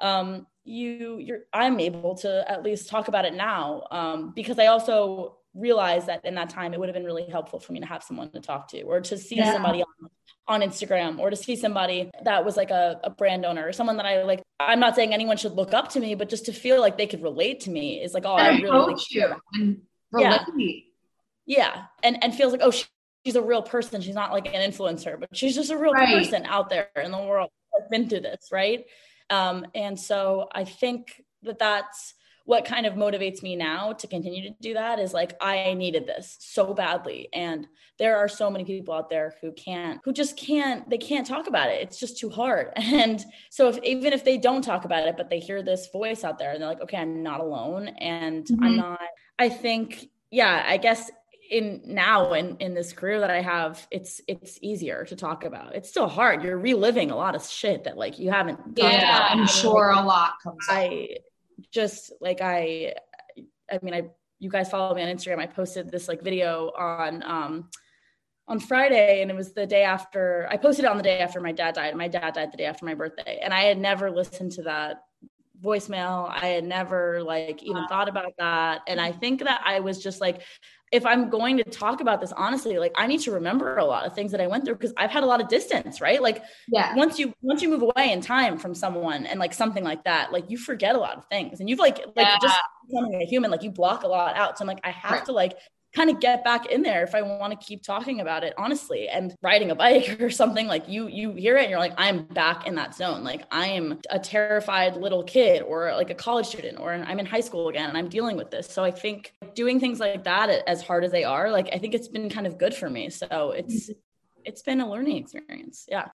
Um, you you're I'm able to at least talk about it now. Um, because I also realized that in that time it would have been really helpful for me to have someone to talk to or to see yeah. somebody on, on Instagram or to see somebody that was like a, a brand owner or someone that I like. I'm not saying anyone should look up to me, but just to feel like they could relate to me is like, oh, and I really like you and relate. Yeah. yeah. And and feels like, oh, she, she's a real person. She's not like an influencer, but she's just a real right. person out there in the world that's been through this, right? Um, and so I think that that's what kind of motivates me now to continue to do that is like I needed this so badly and there are so many people out there who can't who just can't they can't talk about it it's just too hard and so if even if they don't talk about it but they hear this voice out there and they're like okay I'm not alone and mm-hmm. I'm not I think yeah I guess in now in in this career that I have, it's it's easier to talk about. It's still hard. You're reliving a lot of shit that like you haven't. Yeah, I'm sure a lot comes. I up just like I, I mean, I, you guys follow me on Instagram. I posted this like video on, um, on Friday and it was the day after I posted it on the day after my dad died. My dad died the day after my birthday. And I had never listened to that voicemail. I had never like even thought about that. And I mm-hmm. think that I was just like, if I'm going to talk about this honestly, like I need to remember a lot of things that I went through because I've had a lot of distance, right? Like yeah. once you once you move away in time from someone and like something like that, like you forget a lot of things and you've like like yeah. just becoming a human, like you block a lot out. So I'm like, I have right. to like kind of get back in there if I want to keep talking about it honestly and riding a bike or something like you you hear it and you're like I'm back in that zone. Like I am a terrified little kid or like a college student or I'm in high school again and I'm dealing with this. So I think doing things like that as hard as they are like I think it's been kind of good for me. So it's mm-hmm. it's been a learning experience. Yeah.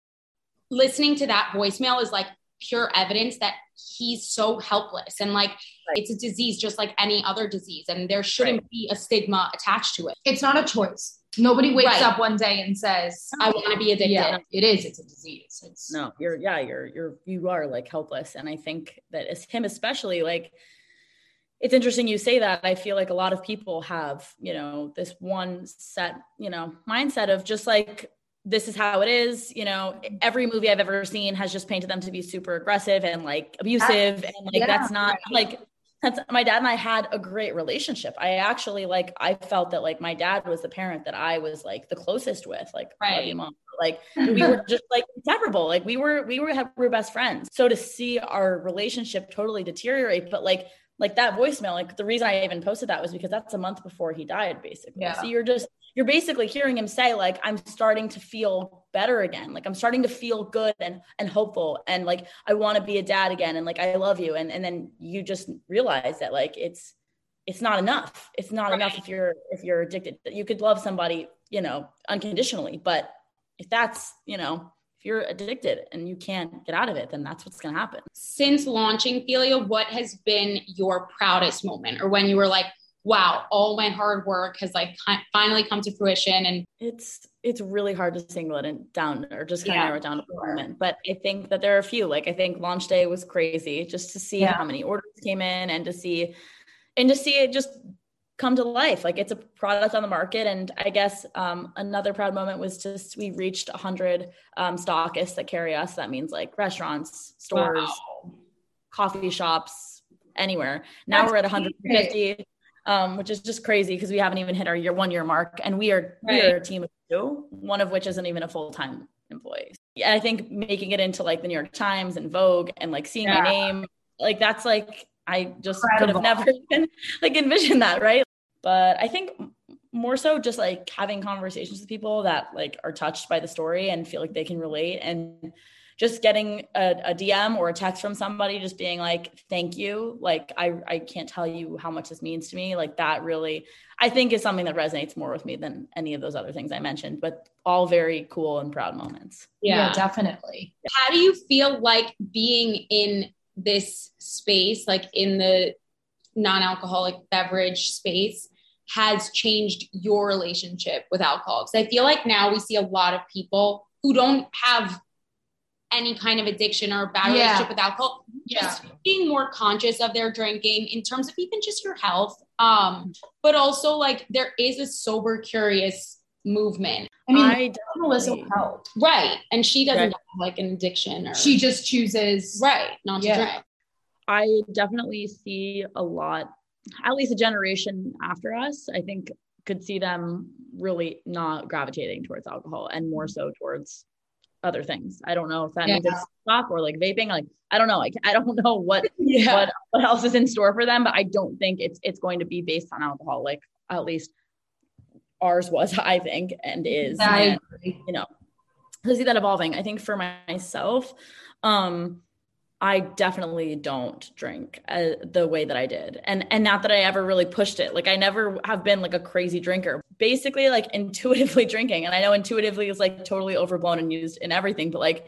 Listening to that voicemail is like pure evidence that he's so helpless. And like right. it's a disease just like any other disease and there shouldn't right. be a stigma attached to it. It's not a choice. Nobody wakes right. up one day and says i want to be addicted. Yeah, it is. It's a disease. It's no you're yeah you're you're you are like helpless. And i think that as him especially like it's interesting you say that. I feel like a lot of people have you know this one set you know mindset of just like this is how it is. You know, mm-hmm. every movie I've ever seen has just painted them to be super aggressive and like abusive. and like, yeah, that's not right. like, that's my dad and I had a great relationship. I actually like, I felt that like my dad was the parent that I was like the closest with, like, right. mom. Like we were just like inseparable. Like we were, we were, we were best friends. So to see our relationship totally deteriorate, but like, like that voicemail, like the reason I even posted that was because that's a month before he died, basically. Yeah. So you're just you're basically hearing him say like i'm starting to feel better again. Like i'm starting to feel good and and hopeful. And like i want to be a dad again. And like i love you. And and then you just realize that like it's it's not enough. It's not right. enough if you're if you're addicted. You could love somebody you know unconditionally but if that's you know if you're addicted and you can't get out of it, then that's what's going to happen. Since launching Figlia, what has been your proudest moment? Or when you were like, wow, all my hard work has like finally come to fruition. And it's it's really hard to single it down or just kind of narrow it down to a moment. But I think that there are a few. Like I think launch day was crazy just to see yeah. how many orders came in and to see and to see it just come to life. Like it's a product on the market. And I guess um, another proud moment was just we reached 100 um, stockists that carry us. That means like restaurants, stores, wow. coffee shops, anywhere. Now That's we're at 150. Great um, which is just crazy because we haven't even hit our year one year mark, and we are right. we are a team of two, one of which isn't even a full time employee. Yeah, I think making it into like the New York Times and Vogue and like seeing yeah. my name, like that's like I just Incredible. could have never even like envisioned that, right? But I think more so just like having conversations with people that like are touched by the story and feel like they can relate and just getting a, a, DM or a text from somebody, just being like, thank you. Like, I, I can't tell you how much this means to me. Like, that really, I think is something that resonates more with me than any of those other things I mentioned, but all very cool and proud moments. Yeah, yeah definitely. How do you feel like being in this space, like in the non alcoholic beverage space? has changed your relationship with alcohol? Because I feel like now we see a lot of people who don't have any kind of addiction or bad Yeah. relationship with alcohol, Yeah. just being more conscious of their drinking in terms of even just your health. Um, but also like there is a sober curious movement. I mean, I Melissa definitely- help. Right. And she doesn't Right. have like an addiction or She just chooses. right, not to drink. I definitely see a lot, at least a generation after us, I think could see them really not gravitating towards alcohol and more so towards other things. I don't know if that means Yeah. it's stop or like vaping. Like I don't know. Like I don't know what Yeah. what what else is in store for them, but I don't think it's it's going to be based on alcohol. Like at least ours was, I think, and is. I And, you know, I see that evolving. I think for myself, um, I definitely don't drink uh, the way that I did, and and not that I ever really pushed it. Like I never have been like a crazy drinker. Basically, like intuitively drinking, and I know intuitively is like totally overblown and used in everything, but like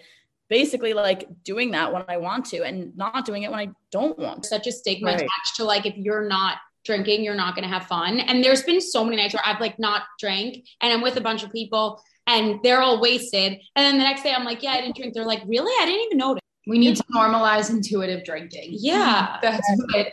basically like doing that when I want to, and not doing it when I don't want to. such a stigma Right. attached to like if you're not drinking you're not going to have fun and there's been so many nights where i've like not drank and i'm with a bunch of people and they're all wasted and then the next day i'm like yeah i didn't drink they're like really i didn't even notice We need to normalize intuitive drinking. yeah That's what.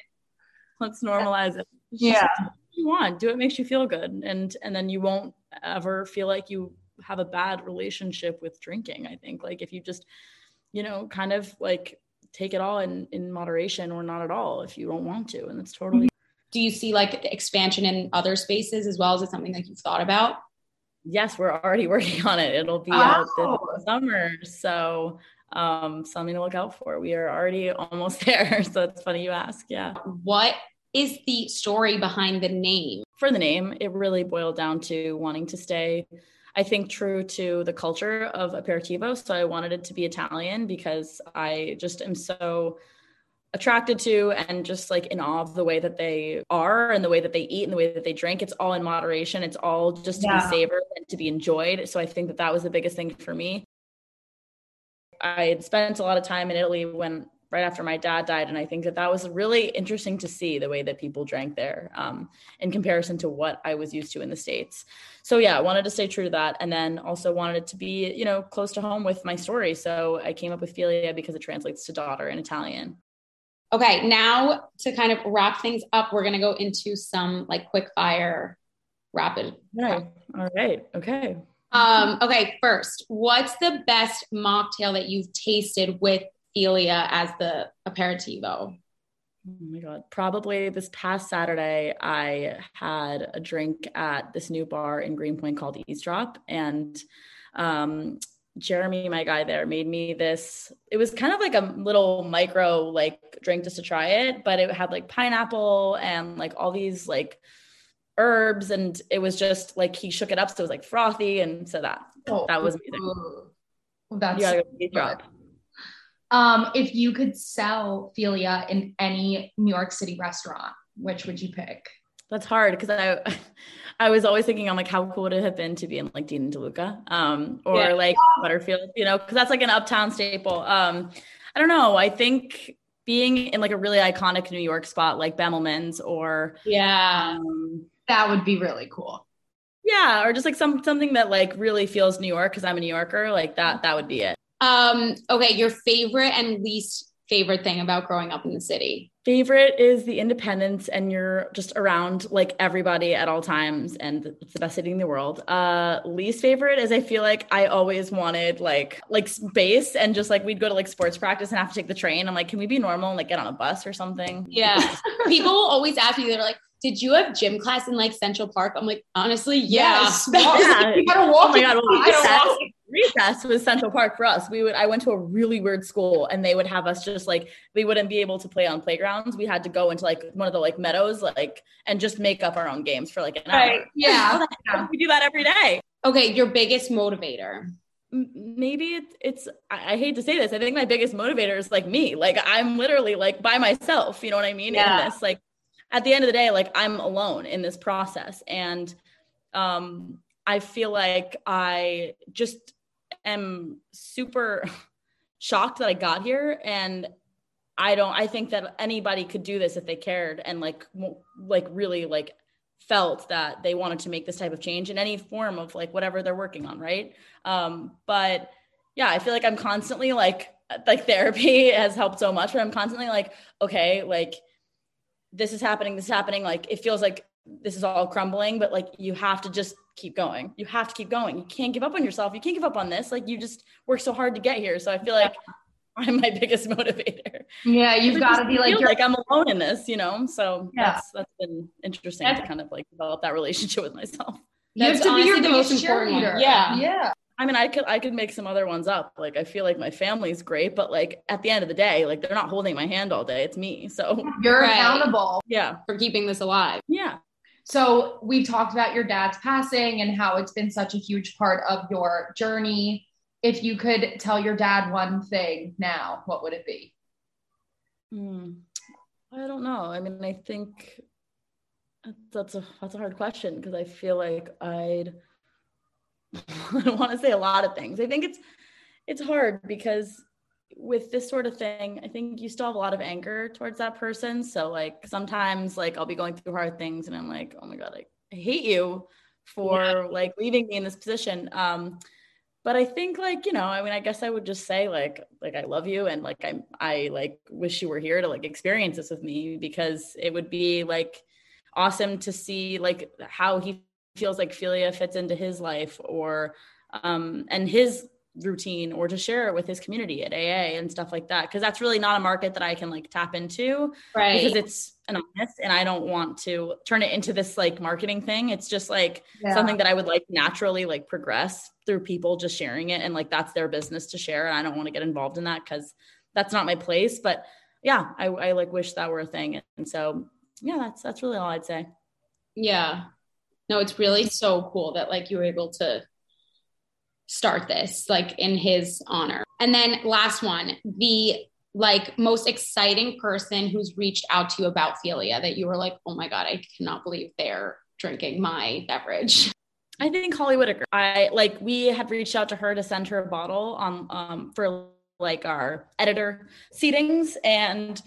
Let's normalize it. Just Yeah. do what you want. Do what makes you feel good, and and then you won't ever feel like you have a bad relationship with drinking. I think like if you just, you know, kind of like take it all in in moderation or not at all if you don't want to, and it's totally mm-hmm. do you see like expansion in other spaces as well is it something that you've thought about yes, we're already working on it. It'll be out Oh. this summer, so um something to look out for. We are already almost there, so it's funny you ask. Yeah. what is the story behind the name for the name, it really boiled down to wanting to stay, I think, true to the culture of aperitivo. So I wanted it to be Italian because I just am so attracted to and just like in awe of the way that they are and the way that they eat and the way that they drink. It's all in moderation. It's all just to Yeah. be savored and to be enjoyed. So I think that that was the biggest thing for me. I had spent a lot of time in Italy when right after my dad died, and I think that that was really interesting to see the way that people drank there um, in comparison to what I was used to in the states. So yeah, I wanted to stay true to that, and then also wanted it to be you know close to home with my story. So I came up with Figlia because it translates to daughter in Italian. okay now to kind of wrap things up we're going to go into some like quick fire rapid Right. All right. Okay. Um, okay, first, what's the best mocktail that you've tasted with Figlia as the aperitivo? Oh my God. Probably this past Saturday, I had a drink at this new bar in Greenpoint called Eavesdrop. And um, Jeremy, my guy there, made me this. It was kind of like a little micro like drink just to try it, but it had like pineapple and like all these like herbs. And it was just like he shook it up. So it was like frothy. And so that, that was amazing. That's You go um if you could sell Figlia in any New York City restaurant, which would you pick? That's hard because I I was always thinking I'm like how cool would it have been to be in like Dean and DeLuca um or Yeah. like Butterfield, you know, because that's like an uptown staple. Um I don't know. I think being in like a really iconic New York spot like Bemelman's or Yeah. um That would be really cool. yeah, or just like some something that like really feels New York because I'm a New Yorker, like that that would be it. Um, okay, your favorite and least favorite thing about growing up in the city? Favorite is the independence, and you're just around like everybody at all times, and it's the best city in the world. Uh, least favorite is I feel like I always wanted like like space, and just like we'd go to like sports practice and have to take the train. I'm like, can we be normal and like get on a bus or something? Yeah. People always ask me, they're like, did you have gym class in like Central Park? I'm like, honestly, yeah. Yes. Yeah. You gotta oh walk Oh my god! Well, gotta walk recess, recess was Central Park for us. We would. I went to a really weird school, and they would have us just like we wouldn't be able to play on playgrounds. We had to go into like one of the like meadows, like and just make up our own games for like an Right. hour. Yeah. We do that every day. Okay, your biggest motivator. Maybe it, it's. I, I hate to say this. I think my biggest motivator is like me. Like I'm literally like by myself. You know what I mean? Yeah. In this, like at the end of the day, like I'm alone in this process, and um, I feel like I just am super shocked that I got here. And I don't I think that anybody could do this if they cared and like like really like felt that they wanted to make this type of change in any form of like whatever they're working on right? Um but yeah, I feel like I'm constantly like like therapy has helped so much, but I'm constantly like, okay, like this is happening, this is happening. Like it feels like this is all crumbling, but like you have to just keep going. You have to keep going. You can't give up on yourself. You can't give up on this. Like you just work so hard to get here. So I feel like I'm my biggest motivator. Yeah, you've got to be like you're like I'm alone in this, you know. So yeah. that's that's been interesting that's, to kind of like develop that relationship with myself. You have to be your the most important. Yeah. Yeah. I mean, I could I could make some other ones up. Like I feel like my family's great, but like at the end of the day, like they're not holding my hand all day. It's me. So you're right. accountable. Yeah. For keeping this alive. Yeah. So we talked about your dad's passing and how it's been such a huge part of your journey. If you could tell your dad one thing now, what would it be? Hmm. I don't know. I mean, I think that's a that's a hard question because I feel like I'd I don't want to say a lot of things. I think it's it's hard because with this sort of thing, I think you still have a lot of anger towards that person. So like sometimes like I'll be going through hard things and I'm like, oh my God, I, I hate you for yeah. like leaving me in this position. Um, but I think like, you know, I mean, I guess I would just say like, like I love you and like I I like wish you were here to like experience this with me because it would be like awesome to see like how he feels like Figlia fits into his life or um and his routine or to share it with his community at AA and stuff like that. Because that's really not a market that I can like tap into right. because it's anonymous and I don't want to turn it into this like marketing thing. It's just like yeah. something that I would like naturally like progress through people just sharing it and like that's their business to share and I don't want to get involved in that cuz that's not my place. But yeah I, I like wish that were a thing. And so yeah that's that's really all I'd say. Yeah no it's really so cool that like you were able to start this like in his honor. And then last one, the like most exciting person who's reached out to you about Figlia that you were like, oh my God, I cannot believe they're drinking my beverage. I think Holly Whitaker. I like we had reached out to her to send her a bottle on um for like our editor seatings and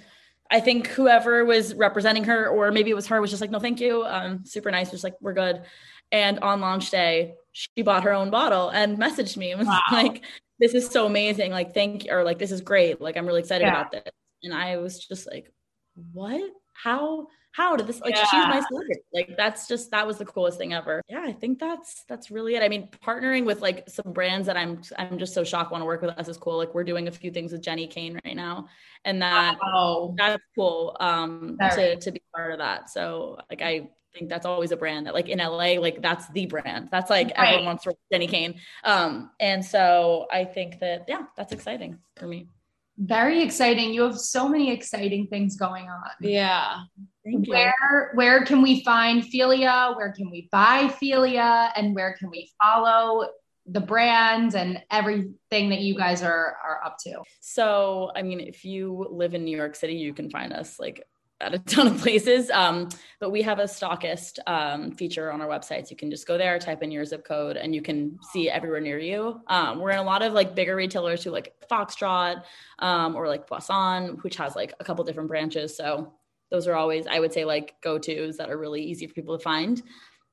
I think whoever was representing her, or maybe it was her, was just like, no, thank you. Um, super nice. Just like, we're good. And on launch day, she bought her own bottle and messaged me and was wow. like, this is so amazing. Like, thank you. Or like, this is great. Like, I'm really excited yeah. about this. And I was just like, what? How? How did this like yeah. she's my celebrity? Like that's just that was the coolest thing ever. Yeah, I think that's that's really it. I mean, partnering with like some brands that I'm I'm just so shocked want to work with us is cool. Like we're doing a few things with Jenni Kayne right now. And that wow. that's cool um to to be part of that. So like I think that's always a brand that like in LA, like that's the brand. That's like right. everyone wants to Jenni Kayne. Um, and so I think that yeah, that's exciting for me. Very exciting. You have so many exciting things going on. Yeah. Thank you. Where where can we find Figlia? Where can we buy Figlia? And where can we follow the brands and everything that you guys are are up to? So, I mean, if you live in New York City, you can find us like at a ton of places. Um, but we have a stockist um, feature on our website. So you can just go there, type in your zip code, and you can see everywhere near you. Um, we're in a lot of like bigger retailers who like Foxtrot um, or like Boisson, which has like a couple different branches. So those are always, I would say, like go tos that are really easy for people to find.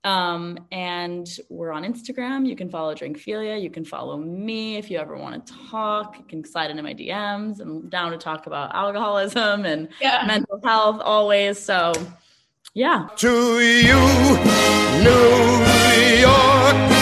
Um, and we're on Instagram. You can follow Drink Figlia. You can follow me if you ever want to talk. You can slide into my DMs. I'm down to talk about alcoholism and yeah. mental health always. So, yeah. To you, New York.